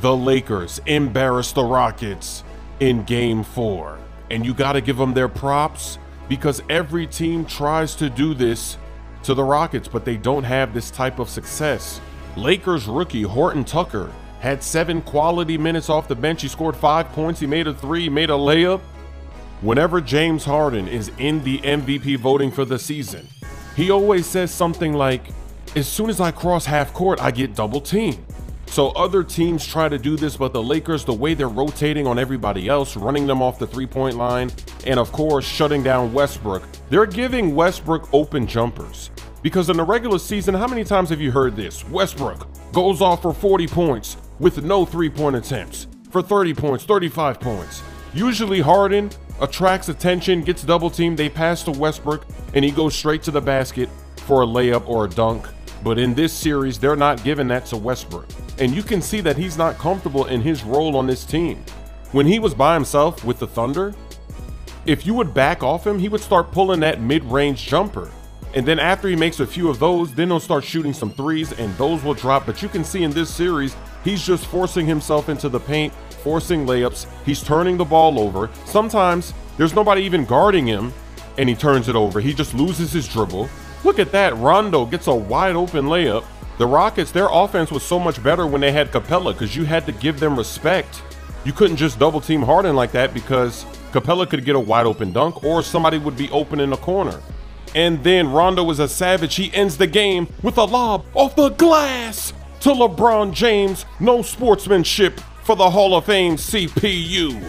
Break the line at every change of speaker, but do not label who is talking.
the Lakers embarrassed the Rockets in game four. And you got to give them their props because every team tries to do this to the Rockets, but they don't have this type of success. Lakers rookie Horton Tucker had seven quality minutes off the bench. He scored five points, he made a three, made a layup. Whenever James Harden is in the MVP voting for the season, he always says something like, As soon as I cross half court, I get double teamed. So other teams try to do this, but the Lakers, the way they're rotating on everybody else, running them off the three point line, and of course, shutting down Westbrook, they're giving Westbrook open jumpers. Because in the regular season, how many times have you heard this? Westbrook goes off for 40 points with no three point attempts, for 30 points, 35 points. Usually, Harden attracts attention, gets double teamed, they pass to Westbrook, and he goes straight to the basket for a layup or a dunk. But in this series, they're not giving that to Westbrook. And you can see that he's not comfortable in his role on this team. When he was by himself with the Thunder, if you would back off him, he would start pulling that mid range jumper. And then after he makes a few of those, then he'll start shooting some threes and those will drop. But you can see in this series, he's just forcing himself into the paint, forcing layups. He's turning the ball over. Sometimes there's nobody even guarding him and he turns it over. He just loses his dribble. Look at that. Rondo gets a wide open layup. The Rockets, their offense was so much better when they had Capela because you had to give them respect. You couldn't just double team Harden like that because Capela could get a wide open dunk or somebody would be open in the corner. And then Rondo is a savage. He ends the game with a lob off the glass to LeBron James. No sportsmanship for the Hall of Fame CPU.